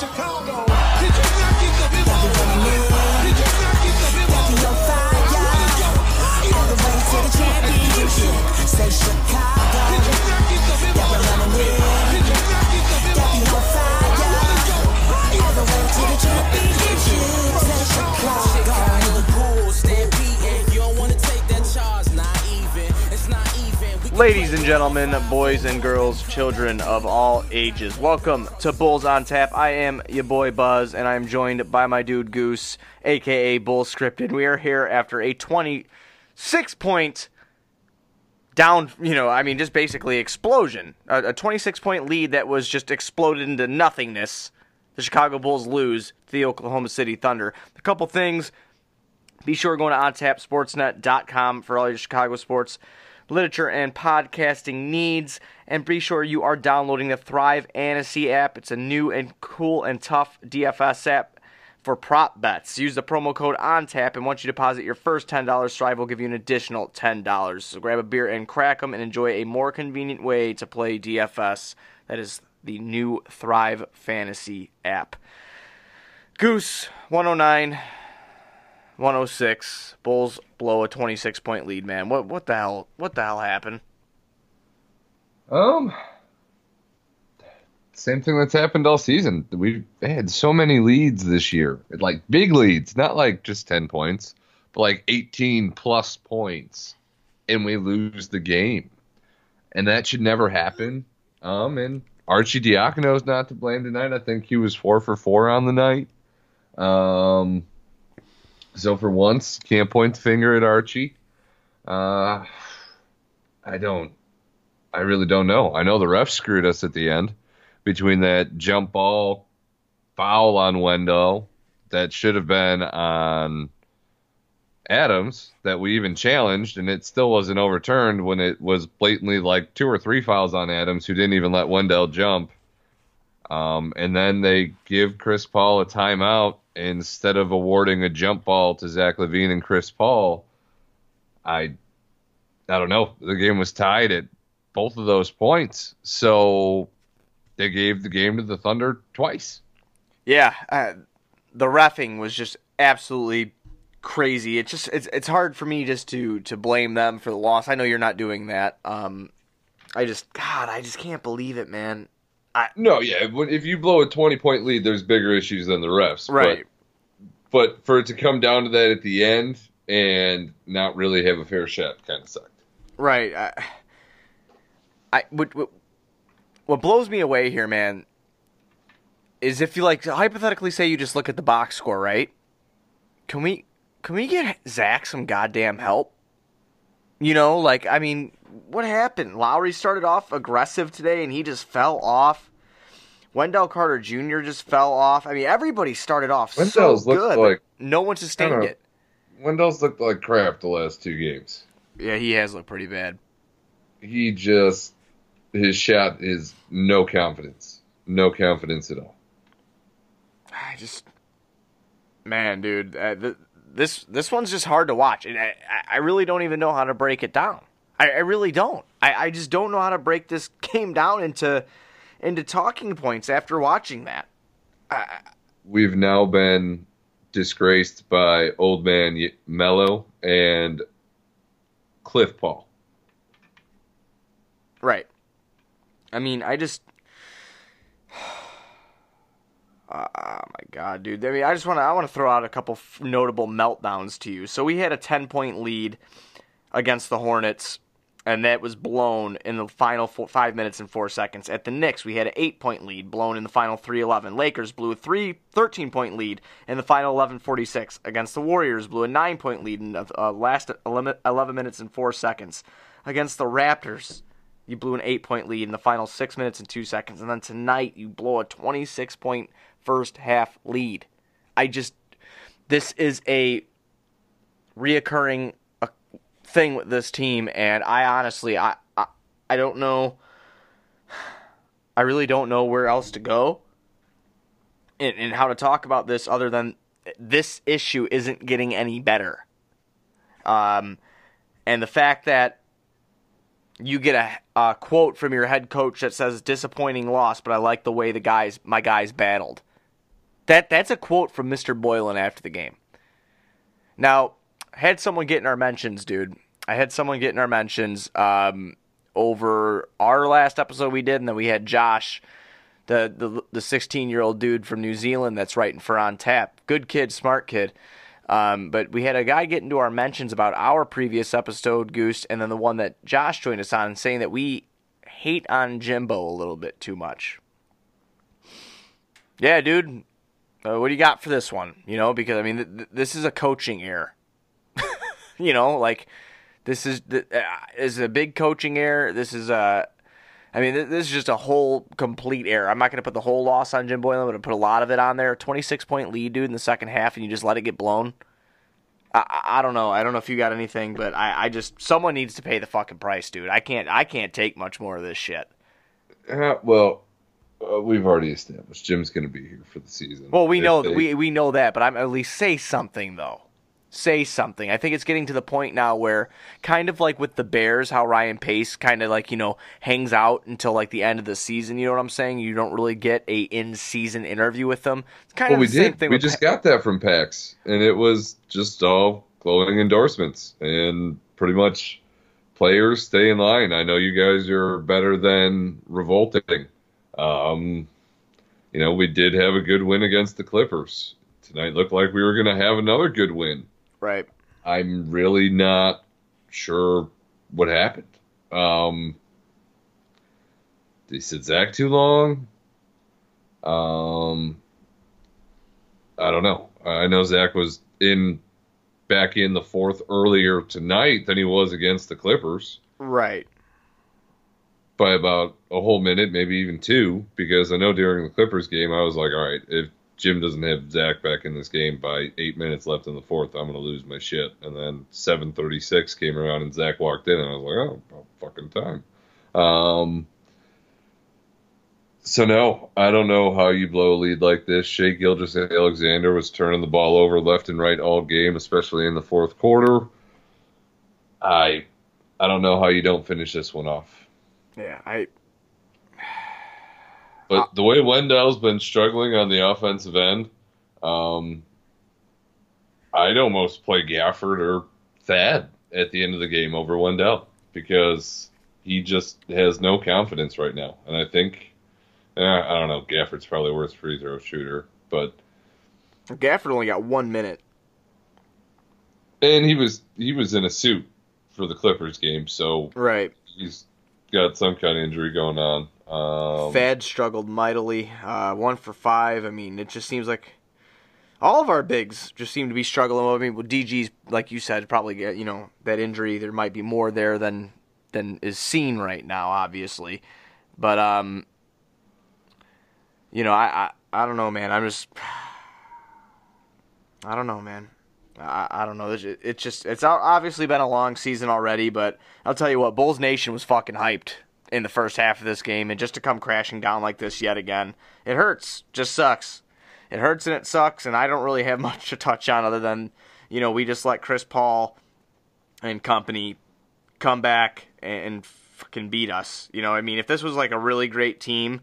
Chicago. Did you not get the memo? Did you not get the memo? fire. All the way to the championship. Say Chicago. Ladies and gentlemen, boys and girls, children of all ages, welcome to Bulls on Tap. I am your boy Buzz, and I am joined by my dude Goose, aka Bull Scripted. We are here after a 26 point down, you know, I mean, just basically explosion. A, a 26 point lead that was just exploded into nothingness. The Chicago Bulls lose to the Oklahoma City Thunder. A couple things be sure to go to ontapsportsnet.com for all your Chicago sports literature and podcasting needs. And be sure you are downloading the Thrive Fantasy app. It's a new and cool and tough DFS app for prop bets. Use the promo code ONTAP, and once you deposit your first $10, Thrive will give you an additional $10. So grab a beer and crack them and enjoy a more convenient way to play DFS. That is the new Thrive Fantasy app. Goose 109 106. Bulls blow a 26 point lead, man. What what the hell? What the hell happened? Um, same thing that's happened all season. We've had so many leads this year, like big leads, not like just ten points, but like eighteen plus points, and we lose the game, and that should never happen. Um, and Arcidiacono's not to blame tonight. I think he was four for four on the night. Um, so for once, can't point the finger at Archie. Uh, I don't. I really don't know. I know the ref screwed us at the end between that jump ball foul on Wendell that should have been on Adams that we even challenged and it still wasn't overturned when it was blatantly like two or three fouls on Adams who didn't even let Wendell jump. Um, and then they give Chris Paul a timeout instead of awarding a jump ball to Zach LaVine and Chris Paul. I I don't know. The game was tied at both of those points. So they gave the game to the Thunder twice. Yeah, uh, the refing was just absolutely crazy. It's just it's it's hard for me just to to blame them for the loss. I know you're not doing that. Um, I just God, I just can't believe it, man. No, yeah. If you blow a 20 point lead, there's bigger issues than the refs. but- Right. But, for it to come down to that at the end and not really have a fair shot kind of sucked. Right. I, I what, what what blows me away here, man, is if you like hypothetically say you just look at the box score, right? Can we can we get Zach some goddamn help? You know, like I mean, what happened? Lauri started off aggressive today, and he just fell off. Wendell Carter Jr. just fell off. I mean, everybody started off Wendell's so good, like- no one sustained it. Wendell's looked like crap the last two games. Yeah, he has looked pretty bad. He just, his shot is no confidence. No confidence at all. I just, man, dude, uh, th- this this one's just hard to watch, and I, I- I really don't even know how to break it down. I, I really don't. I, I just don't know how to break this game down into into talking points after watching that. We've now been disgraced by old man Mello and Cliff Paul. Right. I mean, I just. Oh my god, dude! I mean, I just want to I want to throw out a couple f- notable meltdowns to you. So we had a ten point lead against the Hornets, and that was blown in the final four, five minutes and four seconds. At the Knicks, we had an eight point lead blown in the final three eleven. Lakers blew a three 13 point lead in the final eleven forty six against the Warriors. Blew a nine point lead in the uh, last 11 11 minutes and four seconds against the Raptors. You blew an eight point lead in the final six minutes and two seconds. And then tonight, you blow a 26 point first half lead. I just, this is a reoccurring uh, thing with this team. And I honestly, I, I, I don't know. I really don't know where else to go and, and how to talk about this other than this issue isn't getting any better. Um, and the fact that you get a, a quote from your head coach that says disappointing loss, but I like the way the guys my guys battled. That that's a quote from Mr. Boylen after the game. Now, I had someone get in our mentions, dude. I had someone get in our mentions um, over our last episode we did, and then we had Josh, the the the 16 year old dude from New Zealand that's writing for On Tap. Good kid, smart kid. Um, but we had a guy get into our mentions about our previous episode, Goose, and then the one that Josh joined us on, saying that we hate on Jimbo a little bit too much. Yeah, dude. Uh, what do you got for this one? You know, because I mean, th- th- this is a coaching error. you know, like this is th- uh, is a big coaching error. This is a, I mean, th- this is just a whole complete error. I'm not going to put the whole loss on Jim Boylen, but I'm going to put a lot of it on there. 26 point lead, dude, in the second half, and you just let it get blown. I, I I don't know. I don't know if you got anything, but I, I just someone needs to pay the fucking price, dude. I can't I can't take much more of this shit. Uh, well, uh, we've already established Jim's going to be here for the season. Well, we If know they- that we we know that, but I'm at least say something though. Say something. I think it's getting to the point now where kind of like with the Bears, how Ryan Pace kind of like, you know, hangs out until like the end of the season, you know what I'm saying? You don't really get a in-season interview with them. It's kind Well, of we same did. We just Pa- got that from PAX, and it was just all glowing endorsements and pretty much players stay in line. I know you guys are better than revolting. Um, you know, we did have a good win against the Clippers. Tonight looked like we were going to have another good win. Right. I'm really not sure what happened. Um, they said Zach too long. Um, I don't know. I know Zach was in back in the fourth earlier tonight than he was against the Clippers Right. By about a whole minute, maybe even two, because I know during the Clippers game I was like, all right, if Jim doesn't have Zach back in this game by eight minutes left in the fourth, I'm gonna lose my shit. And then 7:36 came around and Zach walked in, and I was like, oh, about fucking time. Um, so no, I don't know how you blow a lead like this. Shai Gilgeous-Alexander was turning the ball over left and right all game, especially in the fourth quarter. I I don't know how you don't finish this one off. Yeah, I But the way Wendell's been struggling on the offensive end, um, I'd almost play Gafford or Thad at the end of the game over Wendell because he just has no confidence right now. And I think, eh, I don't know, Gafford's probably worse free throw shooter, but Gafford only got 1 minute. and he was he was in a suit for the Clippers game, so Right. he's got some kind of injury going on. Um, Thad struggled mightily. Uh, one for five. I mean, it just seems like all of our bigs just seem to be struggling. I mean, well, DG's like you said, probably get you know that injury. There might be more there than than is seen right now, obviously. But um, you know, I I, I don't know, man. I'm just I don't know, man. I, I don't know. It's ju- It's just it's obviously been a long season already, but I'll tell you what, Bulls Nation was fucking hyped in the first half of this game, and just to come crashing down like this yet again, it hurts. Just sucks. It hurts and it sucks, and I don't really have much to touch on other than you know we just let Chris Paul and company come back and, and fucking beat us. You know, I mean, if this was like a really great team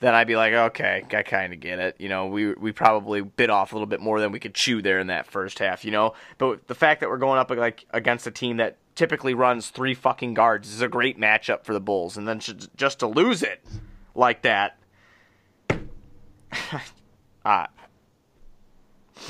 then I'd be like, okay, I kind of get it. You know, we we probably bit off a little bit more than we could chew there in that first half. You know, but the fact that we're going up like against a team that typically runs three fucking guards is a great matchup for the Bulls, and then just to lose it like that, uh,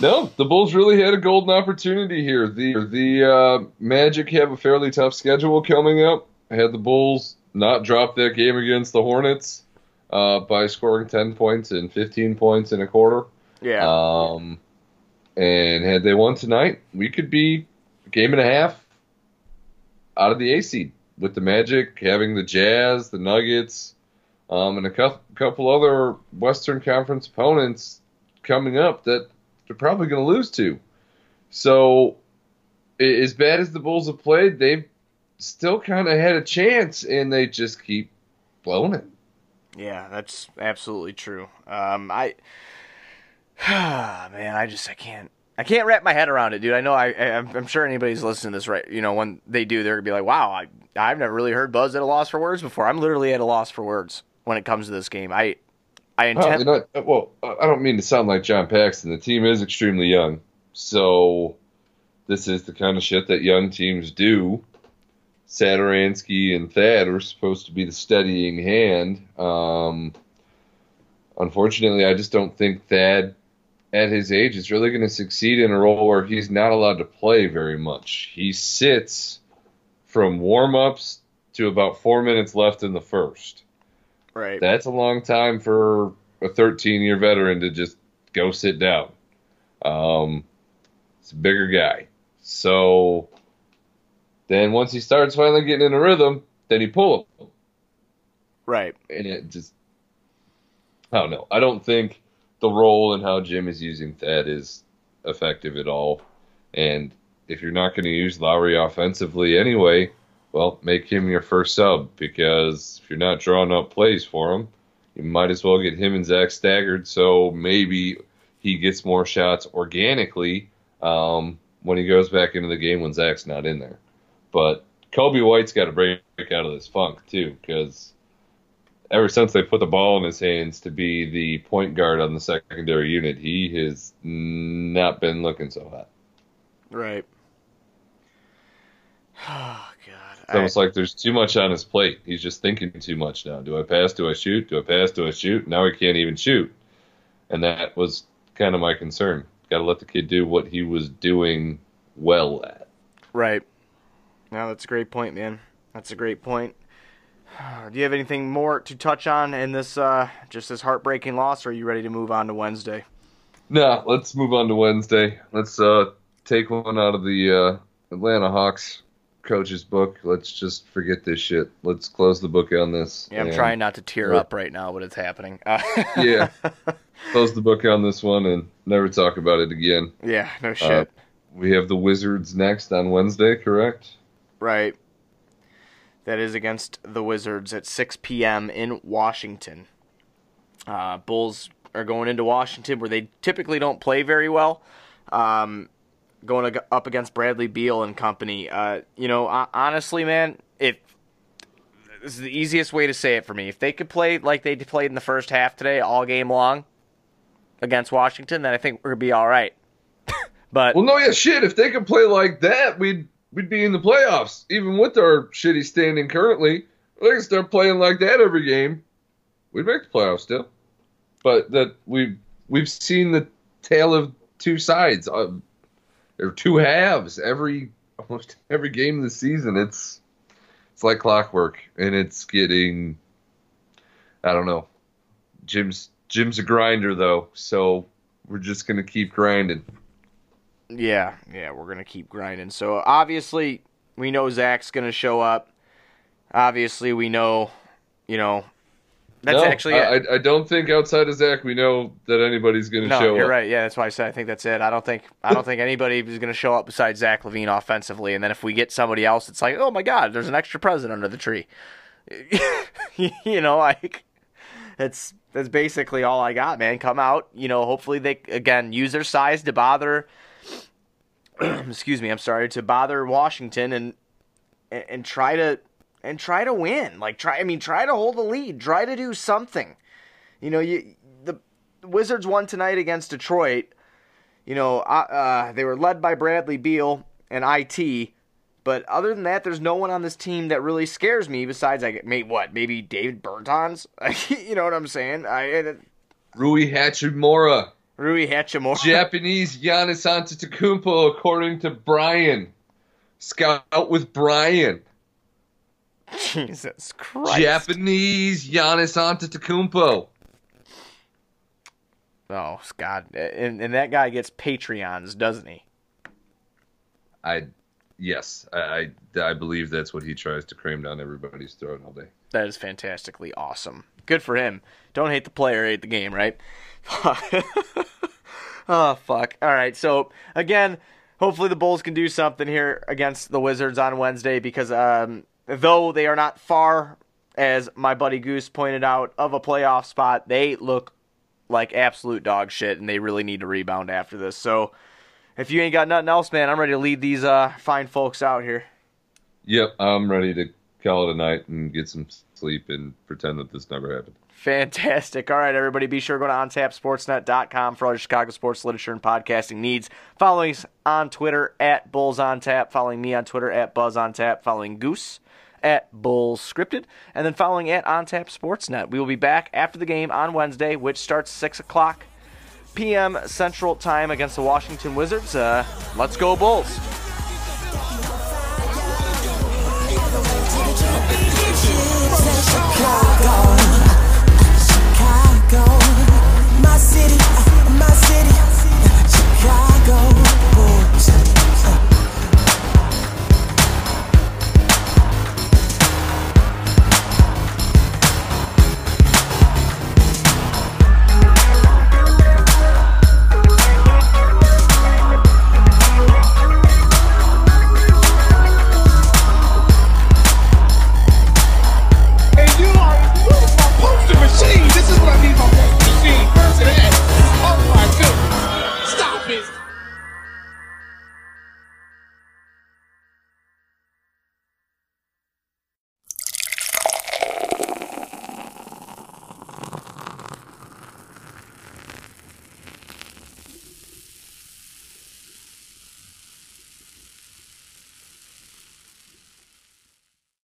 No, the Bulls really had a golden opportunity here. The the uh, Magic have a fairly tough schedule coming up. Had the Bulls not dropped that game against the Hornets uh, by scoring ten points and fifteen points in a quarter, yeah, um, and had they won tonight, we could be a game and a half out of the A seed with the Magic having the Jazz, the Nuggets, um, and a cou- couple other Western Conference opponents coming up that they're probably going to lose to. So, as bad as the Bulls have played, they've still kind of had a chance, and they just keep blowing it. Yeah, that's absolutely true. Um, I, man, I just I can't. I can't wrap my head around it, dude. I know I, I I'm I'm sure anybody's listening to this right. You know, when they do, they're gonna be like, "Wow, I I've never really heard Buzz at a loss for words before." I'm literally at a loss for words when it comes to this game. I I intend. know well, I don't mean to sound like John Paxson. The team is extremely young, so this is the kind of shit that young teams do. Satoransky and Thad are supposed to be the steadying hand. Um, unfortunately, I just don't think Thad, at his age, is really going to succeed in a role where he's not allowed to play very much. He sits from warm ups to about four minutes left in the first right. that's a long time for a 13 year veteran to just go sit down. Um, it's a bigger guy. So then once he starts finally getting in a rhythm, then he pull him. right. And it just, I don't know. I don't think the role and how Jim is using Thad is effective at all. And if you're not going to use Lauri offensively anyway, well, make him your first sub because if you're not drawing up plays for him, you might as well get him and Zach staggered so maybe he gets more shots organically um, when he goes back into the game when Zach's not in there. But Coby White's got to break out of this funk too because ever since they put the ball in his hands to be the point guard on the secondary unit, he has not been looking so hot. Right. Oh God. It's almost like there's too much on his plate. He's just thinking too much now. Do I pass? Do I shoot? Do I pass? Do I shoot? Now he can't even shoot. And that was kind of my concern. Got to let the kid do what he was doing well at. Right. Now that's a great point, man. That's a great point. Do you have anything more to touch on in this uh, just this heartbreaking loss, or are you ready to move on to Wednesday? No, let's move on to Wednesday. Let's uh, take one out of the uh, Atlanta Hawks coach's book. Let's just forget this shit. Let's close the book on this. Yeah, I'm trying not to tear up right now, but it's happening. Uh, Yeah. Close the book on this one and never talk about it again. yeah, no Uh, shit. we have the Wizards next on Wednesday, correct? Right. That is against the Wizards at 6 p.m. in Washington. Uh, Bulls are going into Washington where they typically don't play very well. Um, going up against Bradley Beal and company. Uh, you know, honestly, man, if this is the easiest way to say it for me, if they could play like they played in the first half today, all game long against Washington, then I think we're gonna be all right. but Well, no, yeah, shit. If they could play like that, we'd we'd be in the playoffs, even with our shitty standing currently. They could start playing like that every game, we'd make the playoffs still. But that we've we've seen the tale of two sides, uh, or two halves every almost every game of the season. It's it's like clockwork, and it's getting. I don't know. Jim's Jim's a grinder though, so we're just gonna keep grinding. Yeah, yeah, we're gonna keep grinding. So obviously, we know Zach's gonna show up. Obviously, we know, you know, that's no, actually I. I, I don't think outside of Zach we know that anybody's going to no, show you're up. right. Yeah, that's why I said I think that's it. I don't think I don't think anybody is gonna show up besides Zach LaVine offensively. And then if we get somebody else, it's like, oh my God, there's an extra present under the tree. you know, like it's that's basically all I got, man. Come out, you know. Hopefully they again use their size to bother. excuse me, I'm sorry to bother Washington and and, try to and try to win. Like try, I mean, try to hold the lead. Try to do something. You know, you the Wizards won tonight against Detroit. You know, uh, uh, they were led by Bradley Beal and it. But other than that, there's no one on this team that really scares me besides like maybe what maybe Davis Bertans. you know what I'm saying? I Rui Hachimura, Rui Hachimura. Japanese Giannis Antetokounmpo, according to Brian. Scout with Brian. Jesus Christ. Japanese Giannis Antetokounmpo. Oh God, and and that guy gets Patreons, doesn't he? I, yes, I, I, I believe that's what he tries to cram down everybody's throat all day. That is fantastically awesome. Good for him. Don't hate the player, hate the game, right? oh fuck. All right. So again, hopefully the Bulls can do something here against the Wizards on Wednesday because um, though they are not far, as my buddy Goose pointed out, of a playoff spot, they look like absolute dog shit, and they really need to rebound after this. So. If you ain't got nothing else, man, I'm ready to lead these uh, fine folks out here. Yep, I'm ready to call it a night and get some sleep and pretend that this never happened. Fantastic. All right, everybody, be sure to go to ontapsportsnet.com for all your Chicago sports literature and podcasting needs. Following us on Twitter at Bulls on Tap, following me on Twitter at Buzz on Tap, following Goose at Bulls Scripted, and then following at On Tap Sportsnet. We will be back after the game on Wednesday, which starts 6 o'clock p.m. Central Time against the Washington Wizards. Uh, let's go, Bulls. Chicago.